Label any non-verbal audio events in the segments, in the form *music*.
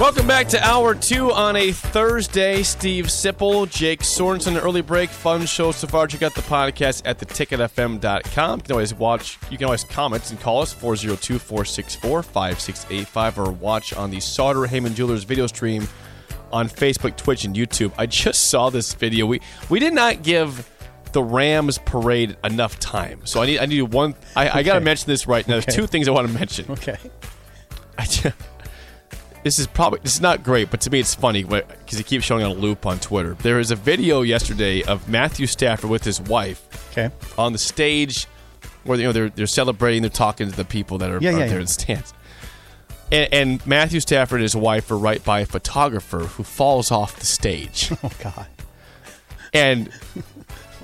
Welcome back to hour two on a Thursday. Steve Sipple, Jake Sorensen, early break, fun show so far. Check out the podcast at theticketfm.com. You can always watch, you can always comment and call us 402 464 5685 or watch on the Sartor Hamann Jewelers video stream on Facebook, Twitch, and YouTube. I just saw this video. We we did not give the Rams parade enough time. So I need I need one I, I gotta mention this right now. Okay. There's two things I want to mention. Okay. I just, this is probably this is not great, but to me it's funny because it keeps showing on a loop on Twitter. There is a video yesterday of Matthew Stafford with his wife Okay. on the stage where you know they're they're celebrating, they're talking to the people that are, Yeah, are yeah, there yeah. in the stands. And, and Matthew Stafford and his wife are right by a photographer who falls off the stage. *laughs* Oh God. And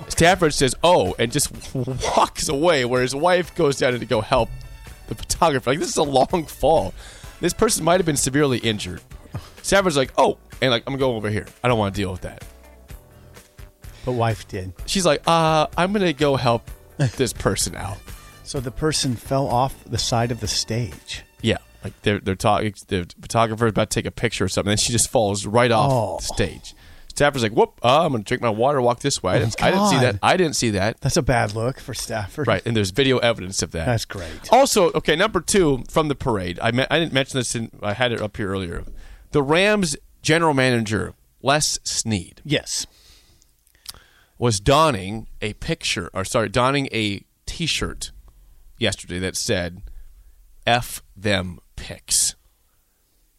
Stafford says, "Oh," and just *laughs* walks away. Where his wife goes down to go help the photographer. Like this is a long fall. This person might have been severely injured. Stafford's like, "Oh," and like I'm going over here. I don't want to deal with that. But wife did. She's like, "Uh, I'm gonna go help *laughs* this person out." So the person fell off the side of the stage. Yeah, like they're they're talking. The photographer's about to take a picture or something, and she just falls right off Oh. the stage. Stafford's like, "Whoop! Uh, I'm gonna drink my water, walk this way." I didn't, I didn't see that. I didn't see that. That's a bad look for Stafford. Right, and there's video evidence of that. That's great. Also, okay, number two from the parade. I me- I didn't mention this. In, I had it up here earlier. The Rams general manager Les Snead Yes. was donning a picture, or sorry, donning a T-shirt yesterday that said "F them picks,"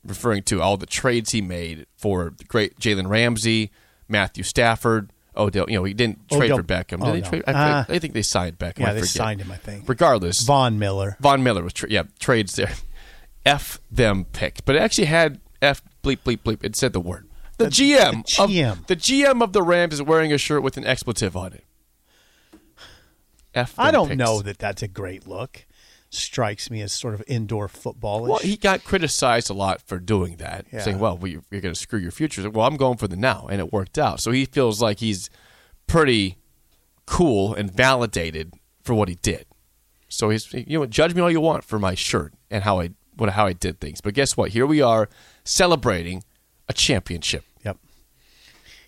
referring to all the trades he made for the great Jalen Ramsey, Matthew Stafford. Odell, you know, he didn't trade Odell- for Beckham. Did oh, they no. trade? I, Ah. I think they signed Beckham. Yeah, I they forget. signed him, I think. Regardless, Von Miller. Von Miller was tra- yeah trades there. *laughs* F them picked, but it actually had F bleep bleep bleep. It said the word. The, GM, the GM. of the GM of the Rams is wearing a shirt with an expletive on it. F. I them don't picks. know that that's a great look. Strikes me as sort of indoor footballish. Well, he got criticized a lot for doing that, Yeah. saying, "Well, we, you're going to screw your future." Well, I'm going for the now, and it worked out. So he feels like he's pretty cool and validated for what he did. So he's, you know, judge me all you want for my shirt and how I what how I did things, but guess what? Here we are celebrating a championship. Yep.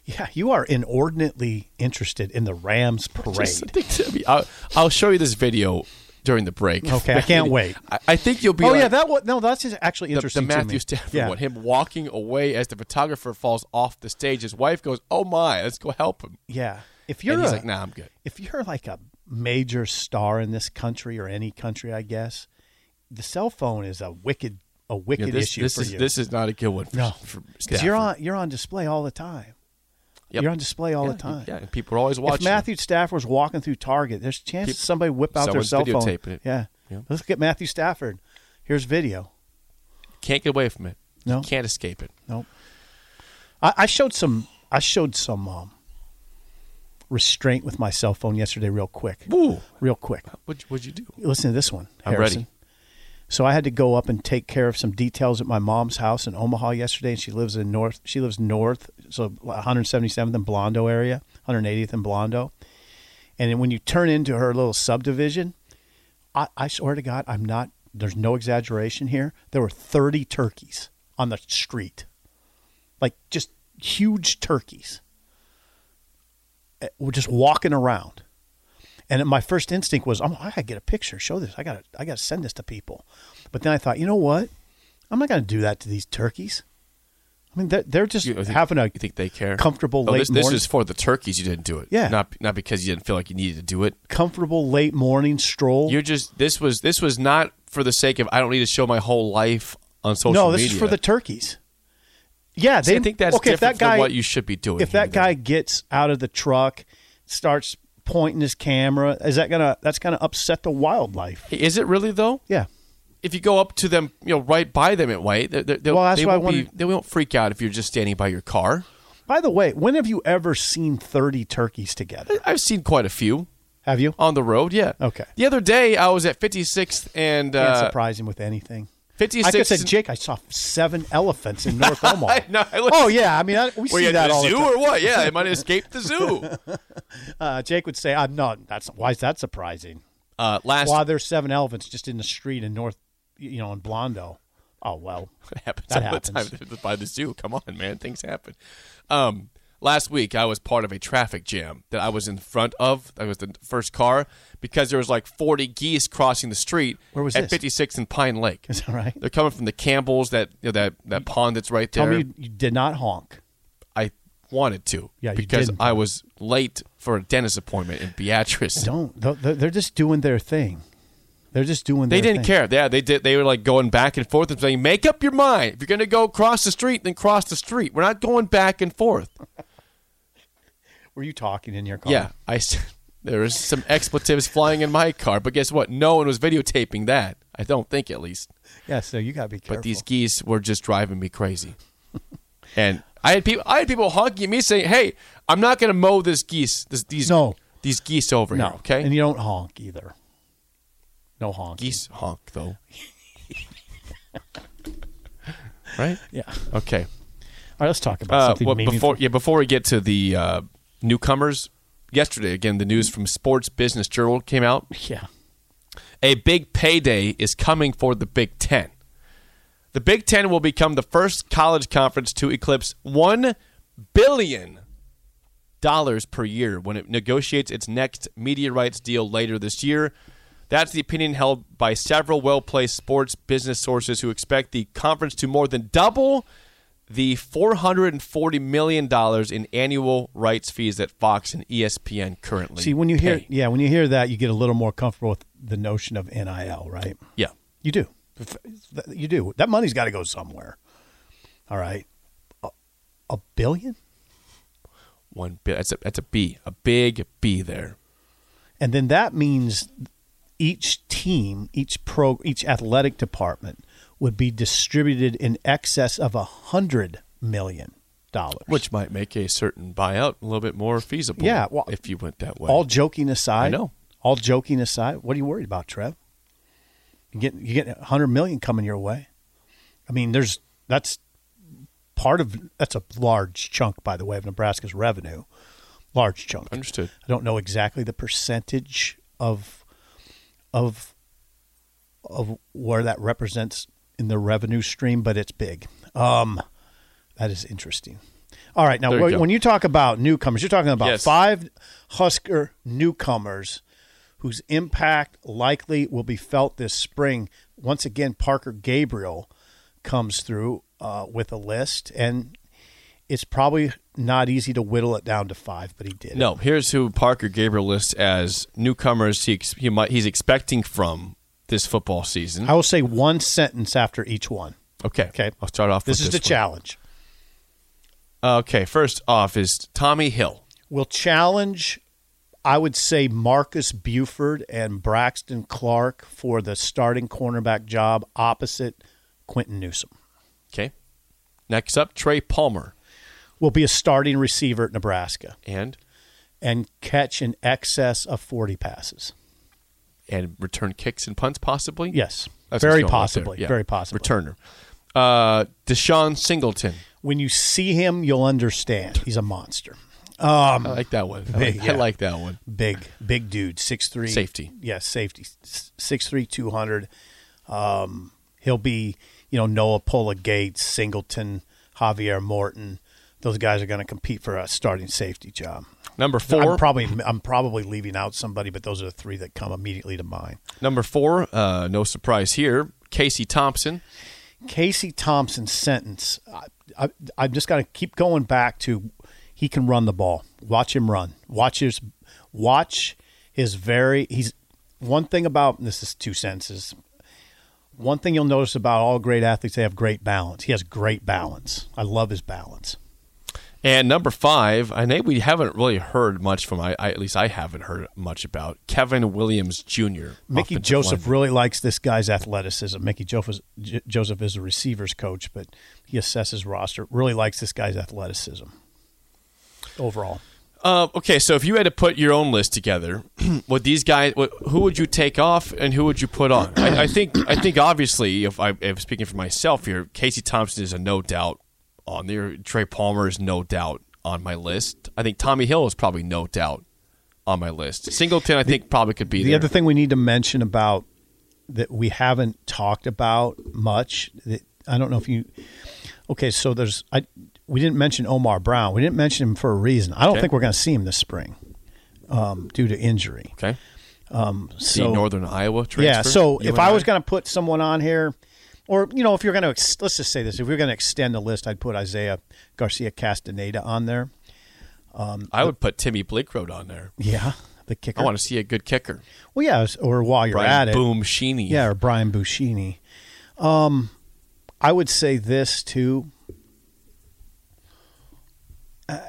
Yeah, you are inordinately interested in the Rams parade. Just think to me- I'll, I'll show you this video during the break. Okay, I can't *laughs* wait. I, I think you'll be. oh like- yeah, that was no, that's just actually the, the interesting. to Matthew. Stafford yeah. one, him walking away as the photographer falls off the stage. His wife goes, "Oh my, let's go help him." Yeah, if you're a- like, "Nah, I'm good." if you're like a major star in this country or any country, I guess the cell phone is a wicked a Yeah, wicked this issue this for is you. this is not a good one. For, no, because you're on you're on display all the time. Yep. You're on display all yeah, the time. Yeah, and people are always watching. If Matthew Stafford was walking through Target, there's a chance Peop- somebody whip out their cell phone. it. Yeah. Let's get Matthew Stafford. Here's video. can't get away from it. No. You can't escape it. Nope. I, I showed some. I showed some um, restraint with my cell phone yesterday, real quick. Ooh, Real quick. what'd, what'd you do? Listen to this one. I'm ready. So I had to go up and take care of some details at my mom's house in Omaha yesterday, and she lives in north. She lives north, so 177th and Blondo area, 180th and Blondo. And when you turn into her little subdivision, I, I swear to God, I'm not. There's no exaggeration here. There were 30 turkeys on the street, like just huge turkeys. Eh, we're just walking around. And my first instinct was, oh, I gotta get a picture, show this. I gotta, I gotta send this to people. But then I thought, you know what? I'm not gonna do that to these turkeys. I mean, they're, they're just You think, having a you think they care? comfortable Oh, late this, this morning, is for the turkeys. You didn't do it. Yeah. Not not because you didn't feel like you needed to do it. comfortable late morning stroll. You're just this was this was not for the sake of I don't need to show my whole life on social media. no, this media. is for the turkeys. Yeah, See, they I think that's okay. If different that guy, from what you should be doing. if here that guy gets out of the truck, starts pointing his camera. Is that gonna? That's gonna upset the wildlife. Is it really though? Yeah. If you go up to them, you know, right by them at way, they, they, Well, that's they why won't be, wanted- they won't freak out if you're just standing by your car. By the way, when have you ever seen thirty turkeys together? I've seen quite a few Have you? on the road. Yeah. Okay. The other day, I was at 56th and Can't uh, surprise him with anything. 56th. Like I said, Jake, I saw seven elephants in North Omaha. *laughs* Was- oh yeah, I mean I, we Were see you at that the all zoo the time. or what? Yeah, they might have *laughs* escaped the zoo. Uh, Jake would say, "I'm not. That's why is that surprising? Uh, last Why there's seven elephants just in the street in North, you know, in Blondo? Oh well, *laughs* happens That all happens. the time by the zoo. Come on, man, things happen. Um, last week I was part of a traffic jam that I was in front of. I was the first car because there was like 40 geese crossing the street Where was at this? 56th and Pine Lake. is that right? They're coming from the Campbells, that you know, that that pond that's right Tell there. me you, you did not honk. I wanted to, Yeah, because didn't. I was late for a dentist appointment in Beatrice. *laughs* Don't. They're, they're just doing their thing. They're just doing. They didn't thing. care. Yeah, they did. They were like going back and forth and saying, "Make up your mind. If you're going to go across the street, then cross the street. We're not going back and forth." Were you talking in your car? Yeah, I. *laughs* there was some expletives flying in my car, but guess what? No one was videotaping that. I don't think, at least. Yeah. So you got to be careful. But these geese were just driving me crazy. *laughs* and I had people, I had people honking at me saying, "Hey, I'm not going to mow this geese, this, these No. these geese over no. here." Okay, And you don't honk either. No honk. geese honk though. *laughs* right? Yeah. Okay. All right. Let's talk about Uh, something well, before yeah, before we get to the uh, newcomers, yesterday again the news from Sports Business Journal came out. yeah. A big payday is coming for the Big Ten. The Big Ten will become the first college conference to eclipse one billion dollars per year when it negotiates its next media rights deal later this year. That's the opinion held by several well-placed sports business sources who expect the conference to more than double the $440 million in annual rights fees that Fox and ESPN currently See, when you hear yeah, when you hear that, you get a little more comfortable with the notion of NIL, right? Yeah. You do. You do. That money's got to go somewhere. All right. A, a billion? One that's a that's a B, a big B there. And then that means each team, each pro, each athletic department would be distributed in excess of a hundred million dollars. Which might make a certain buyout a little bit more feasible. Yeah, well, if you went that way. all joking aside, I know. All joking aside, what are you worried about, Trev? You get you get a hundred million coming your way. I mean, there's that's part of that's a large chunk, by the way, of Nebraska's revenue. Large chunk. Understood. I don't know exactly the percentage of of of where that represents in the revenue stream, but it's big. Um, that is interesting. All right, now you when when you talk about newcomers, you're talking about Yes. five Husker newcomers whose impact likely will be felt this spring. Once again, Parker Gabriel comes through uh, with a list, and it's probably not easy to whittle it down to five, but he did. it. No, here's who Parker Gabriel lists as newcomers he, he might, he's expecting from this football season. I will say one sentence after each one. okay. Okay. I'll start off This is the one. challenge. Uh, okay, first off is Tommi Hill. Will challenge, I would say, Marcus Buford and Braxton Clark for the starting cornerback job opposite Quinton Newsome. Okay. Next up, Trey Palmer. Will be a starting receiver at Nebraska And and catch in excess of 40 passes. And return kicks and punts possibly? Yes. That's very what's going on right possibly. Yeah. Very possibly. Returner. Uh, DeShon Singleton. When you see him, you'll understand. He's a monster. I like that one. I Big, like, yeah. I like that one. Big, big dude, six three Safety. Yes, safety, six three, two hundred. Um, he'll be, you know, Noa Pola-Gates, Singleton, Javier Morton. Those guys are going to compete for a starting safety job. Number 4 I'm probably, I'm probably leaving out somebody, but those are the three that come immediately to mind. Number four, uh, no surprise here, Casey Thompson. Casey Thompson's sentence. I, I, I've just got to keep going back to he can run the ball. Watch him run. Watch his watch his very. He's one thing about this is two sentences. One thing you'll notice about all great athletes, they have great balance. He has great balance. I love his balance. And number five, I think we haven't really heard much from. I, I at least I haven't heard much about Kevin Williams Jr. Mickey Joseph really likes this guy's athleticism. Mickey Joseph, J- Joseph is a receivers coach, but he assesses roster. Really likes this guy's athleticism overall. Uh, okay, so if you had to put your own list together, *clears throat* what these guys, what, who would you take off and who would you put on? I, I think, I think obviously, if I if speaking for myself here, Casey Thompson is a no doubt on there. Trey Palmer is no doubt on my list. I think Tommi Hill is probably no doubt on my list. Singleton, I think probably could be The there. other thing we need to mention about that we haven't talked about much. That I don't know if you. Okay, so there's I. We didn't mention Omar Brown. We didn't mention him for a reason. I don't Okay. think we're going to see him this spring, um, due to injury. okay, So the Northern Iowa transfer. Yeah. So if I was going to put someone on here, or you know, if you're going to ex- let's just say this, if you're going to extend the list, I'd put Isaiah Garcia Castaneda on there. I would put Timmy Bleekrode on there. Yeah, the kicker. I want to see a good kicker. well, yeah, or while you're Brian at it, Buschini. yeah, or Brian Buschini. Um, I would say this too. Uh,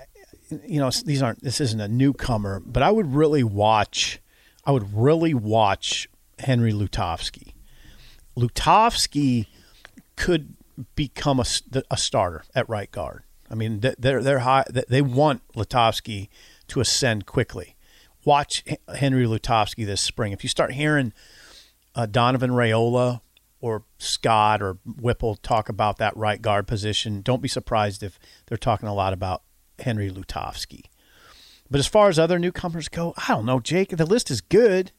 you know, these aren't. This isn't a newcomer, but I would really watch. I would really watch Henry Lutovsky. Lutovsky could become a, a starter at right guard. I mean, they're they're high. They want Lutovsky to ascend quickly. Watch Henry Lutovsky this spring. If you start hearing uh, Donovan Raiola or Scott or Whipple talk about that right guard position, don't be surprised if they're talking a lot about Henry Lutovsky. But as far as other newcomers go, I don't know, Jake. The list is good.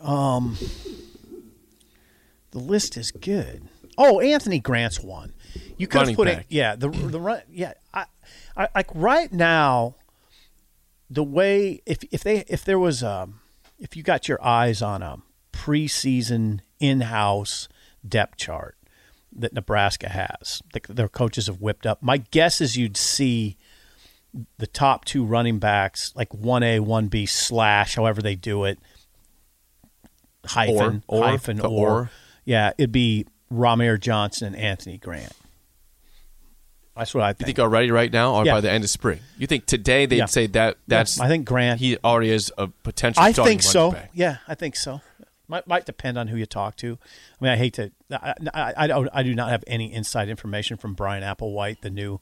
Um, the list is good. Oh, Anthony Grant's one. You could Running put it, yeah. The the run, yeah. I, I like right now. The way if if they if there was um if you got your eyes on a preseason in-house depth chart that Nebraska has, that their coaches have whipped up. My guess is you'd see the top two running backs, like one A, one B slash, however they do it, hyphen, Or- or, hyphen, or. or. Yeah, it'd be Rahmir Johnson and Anthony Grant. That's what I You think. think already right now or Yeah. by the end of spring? You think today they'd Yeah. say that that's I think Grant. he already is a potential I think so. back. Yeah, I think so. Might might depend on who you talk to. I mean, I hate to. I, I, I, don't- I do not have any inside information from Bryan Applewhite, the new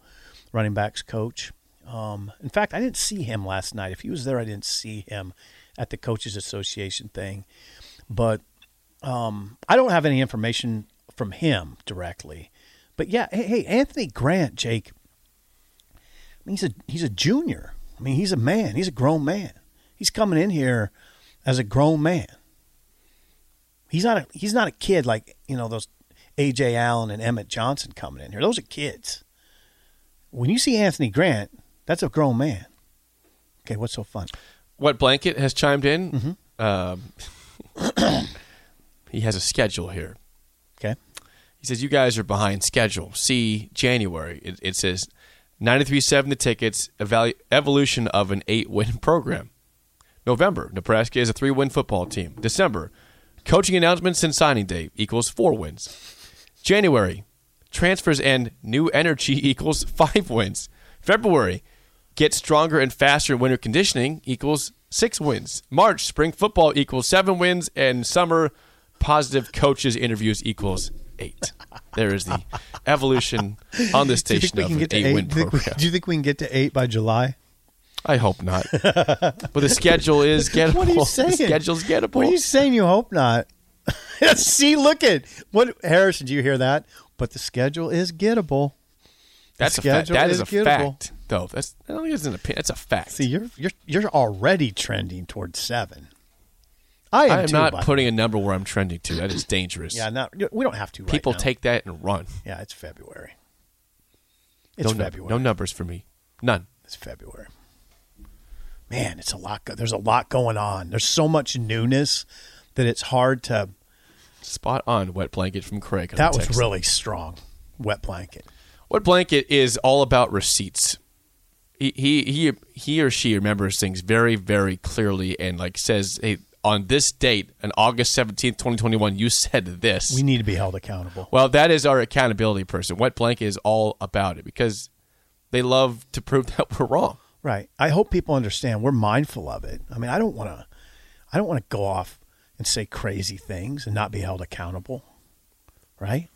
running backs coach. Um, in fact, I didn't see him last night. If he was there, I didn't see him at the coaches association thing. But um, I don't have any information from him directly. But yeah, hey, hey Anthony Grant, Jake. I mean, he's a he's a junior. I mean, he's a man. He's a grown man. He's coming in here as a grown man. He's not a he's not a kid like you know those Ajay Allen and Emmett Johnson coming in here. Those are kids. When you see Anthony Grant, that's a grown man. Okay, what's so fun? What blanket has chimed in? Mm-hmm. Um, *coughs* *coughs* he has a schedule here. Okay, He says you guys are behind schedule. See January. It, it says 93.7 the tickets. Evalu- evolution of an eight-win *laughs* program. November, Nebraska is a three-win football team. December, coaching announcements and signing day equals four wins. January, transfers and new energy *laughs* equals five wins. February, get stronger and faster in winter conditioning equals six wins. March, spring football equals seven wins, and summer positive coaches interviews equals eight. There is the evolution on this station of an you, think we, program. do you think we can get to eight by July? I hope not, but the schedule is gettable. *laughs* What are you saying? The schedule's gettable. What are you saying? You hope not. *laughs* See, look at what Harrison. Do you hear that? But the schedule is gettable. That's a fact. That is is a gettable. fact, though. That's I don't think it's an opinion. That's a fact. See, you're you're you're already trending towards seven. I am, I am too, not putting a number where I'm trending to. That is dangerous. Yeah, not we don't have to. Right People now. take that and run. Yeah, it's February. It's no, February. no numbers for me. None. It's February. Man, it's a lot. Go- there's a lot going on. There's so much newness that it's hard to. Spot on. Wet blanket from Craig. That was really strong. Wet blanket. Wet blanket is all about receipts. He he he he or she remembers things very very clearly and like says, "Hey, on this date, on August seventeenth, twenty twenty one, you said this." We need to be held accountable. Well, that is our accountability person. Wet blanket is all about it because they love to prove *laughs* that we're wrong. Right. I hope people understand we're mindful of it. I mean, I don't want to I don't want to go off and say crazy things and not be held accountable. Right?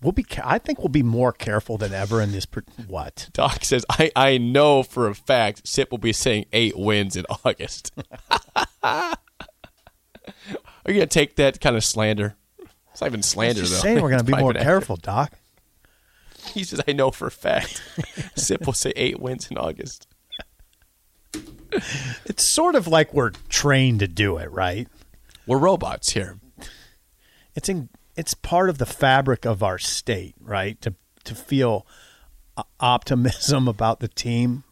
We'll be I think we'll be more careful than ever in this per- what? *laughs* Doc says, I, I know for a fact Sip will be saying eight wins in August. *laughs* Are you going to take that kind of slander? It's not even slander, Just though. saying we're going to be *laughs* more careful, Doc. *laughs* He says, I know for a fact *laughs* Sip will say eight wins in August. It's sort of like we're trained to do it, right? We're robots here. It's in it's part of the fabric of our state, right? To to feel optimism about the team.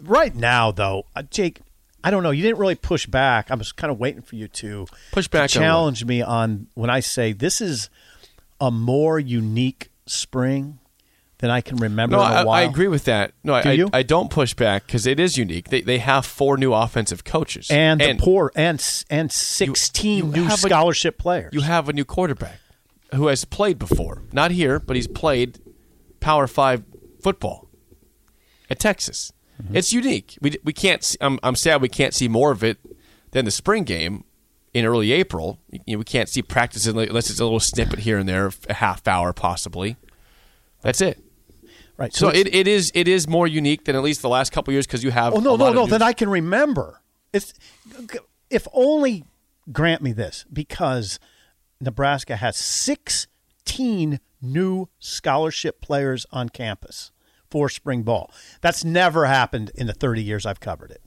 Right now, though, uh, Jake, I don't know. You didn't really push back. I was kind of waiting for you to Push to back on challenge me on when I say this is a more unique spring than I can remember No, I. I agree with that. No, Do I, you? I, don't push back because it is unique. They, they have four new offensive coaches. And, the poor and and sixteen you new have a- scholarship players. you have a new quarterback who has played before. Not here, but he's played Power Five football at Texas. Mm-hmm. It's unique. We we can't. See, I'm I'm sad we can't see more of it than the spring game in early April. You know, we can't see practices unless it's a little snippet here and there, a half hour possibly. That's it. right. So it's- it, it is it is more unique than at least the last couple years because you have. Oh no, no, no! Then I can remember. It's if only grant me this because Nebraska has sixteen new scholarship players on campus for spring ball. That's never happened in the thirty years I've covered it.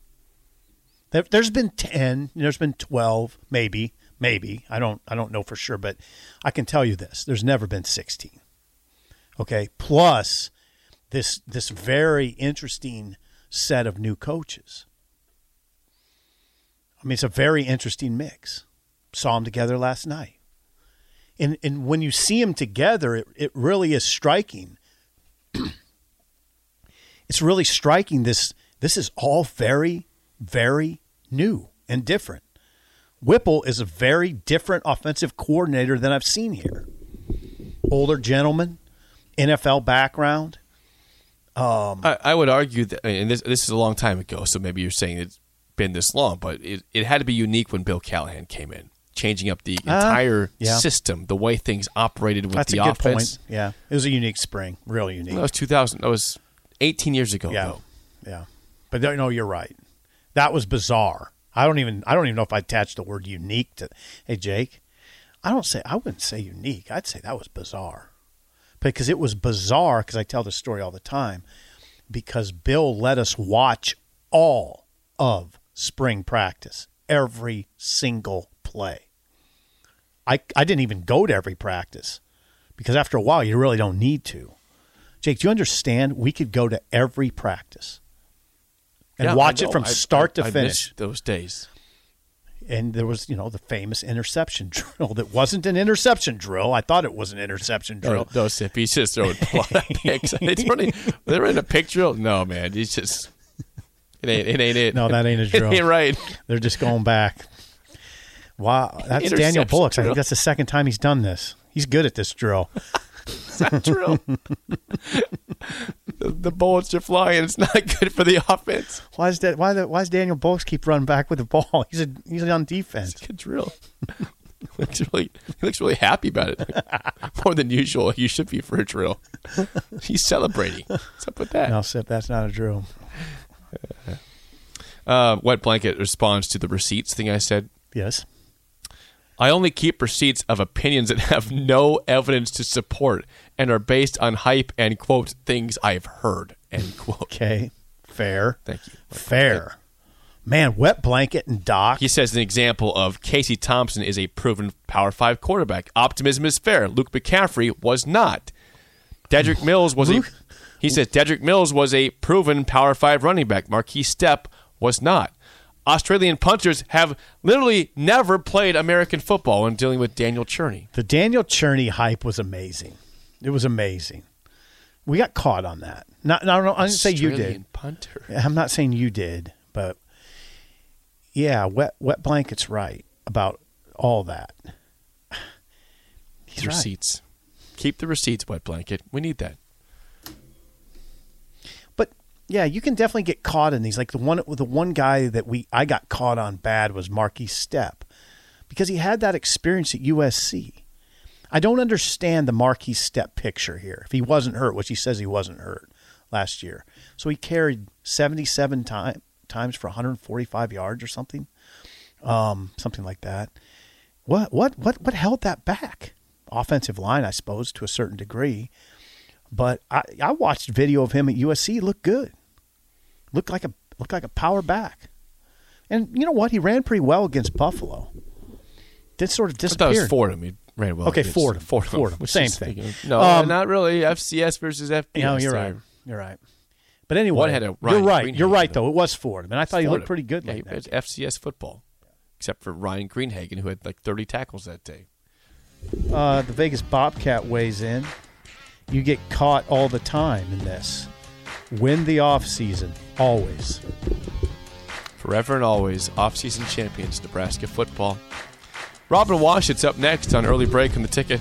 There, there's been ten. There's been twelve, maybe, maybe. I don't, I don't know for sure, but I can tell you this: there's never been sixteen. Okay, plus this this very interesting set of new coaches. I mean, it's a very interesting mix. Saw them together last night, and and when you see them together, it, it really is striking. *clears throat* it's really striking. This this is all very very new and different. Whipple is a very different offensive coordinator than I've seen here. Older gentleman, NFL background. Um, I, I would argue that, and this this is a long time ago, so maybe you're saying it's been this long, but it, it had to be unique when Bill Callahan came in, changing up the ah, entire yeah. system, the way things operated with That's the a good offense. point. Yeah, it was a unique spring, really unique. That was 2000. That was 18 years ago. yeah, though. yeah. But no, you're right. That was bizarre. I don't even. I don't even know if I attached the word unique to. Hey, Jake, I don't say. I wouldn't say unique. I'd say that was bizarre, because it was bizarre. Because I tell this story all the time. Because Bill let us watch all of spring practice, every single play. I I didn't even go to every practice because after a while you really don't need to. Jake, do you understand? We could go to every practice and Yeah, watch it from I- start I- to I finish. those days. And there was, you know, the famous interception *laughs* drill that wasn't an interception drill. I thought it was an interception drill. No sip. He's just throwing a lot of picks. *laughs* It's running, they're in a pick drill. No, man. He's just. It ain't it. Ain't it. No, that ain't a *laughs* drill. it ain't right. They're just going back. Wow, that's Daniel Bullock. I think that's the second time he's done this. He's good at this drill. It's not drill. the, the bullets are flying. It's not good for the offense. Why is that? Why the, Why does Daniel Bullock keep running back with the ball? He's a, he's on defense. it's Good drill. He looks really, he looks really happy about it, *laughs* more than usual. You should be for a drill. *laughs* He's celebrating. What's up with that? No, Sip, that's not a drill. *laughs* Uh, Wet blanket responds to the receipts thing I said. Yes. I only keep receipts of opinions that have no evidence to support and are based on hype and quote things I've heard end *laughs* quote. Okay. Fair. Thank you. Fair. Man, wet blanket and Doc. He says an example of Casey Thompson is a proven Power Five quarterback. Optimism is fair. Luke McCaffrey was not. Dedrick *laughs* Mills was Luke- a. He says Dedrick Mills was a proven Power Five running back. Marquis Stepp was not. Australian punters have literally never played American football when dealing with Daniel Cherney. The Daniel Cherney hype was amazing. It was amazing. We got caught on that. Not, no, no, I didn't say you did. Punter. I'm not saying you did, but yeah, wet wet blanket's right about all that. He's right. receipts. Keep the receipts, wet blanket. We need that. But yeah, you can definitely get caught in these. Like the one, the one guy that we I got caught on bad was Marquis Stepp, because he had that experience at USC. I don't understand the Marquis Stepp picture here. If he wasn't hurt, which he says he wasn't hurt last year, so he carried seventy-seven time, times for 145 yards or something, um, something like that. What what what what held that back? Offensive line, I suppose, to a certain degree. But I, I watched video of him at USC. Looked good. Looked like a looked like a power back. And you know what? He ran pretty well against Buffalo. Did sort of I thought it disappear. was Fordham. He ran well. Okay, against Fordham. Fordham. Fordham. which Same is- thing. No, Um, not really. FCS versus FBS. You know, you're there. right. You're right. But anyway, One had a Ryan you're right. You're right, though. though. It was Fordham, and I thought he looked pretty good. Yeah, like he that. was FCS football, except for Ryan Greenhagen, who had like 30 tackles that day. uh, the Vegas Bobcat weighs in. You get caught all the time in this. Win the off season always. Forever and always, off-season champions, Nebraska football. Robin Wash, it's up next on Early Break on the Ticket.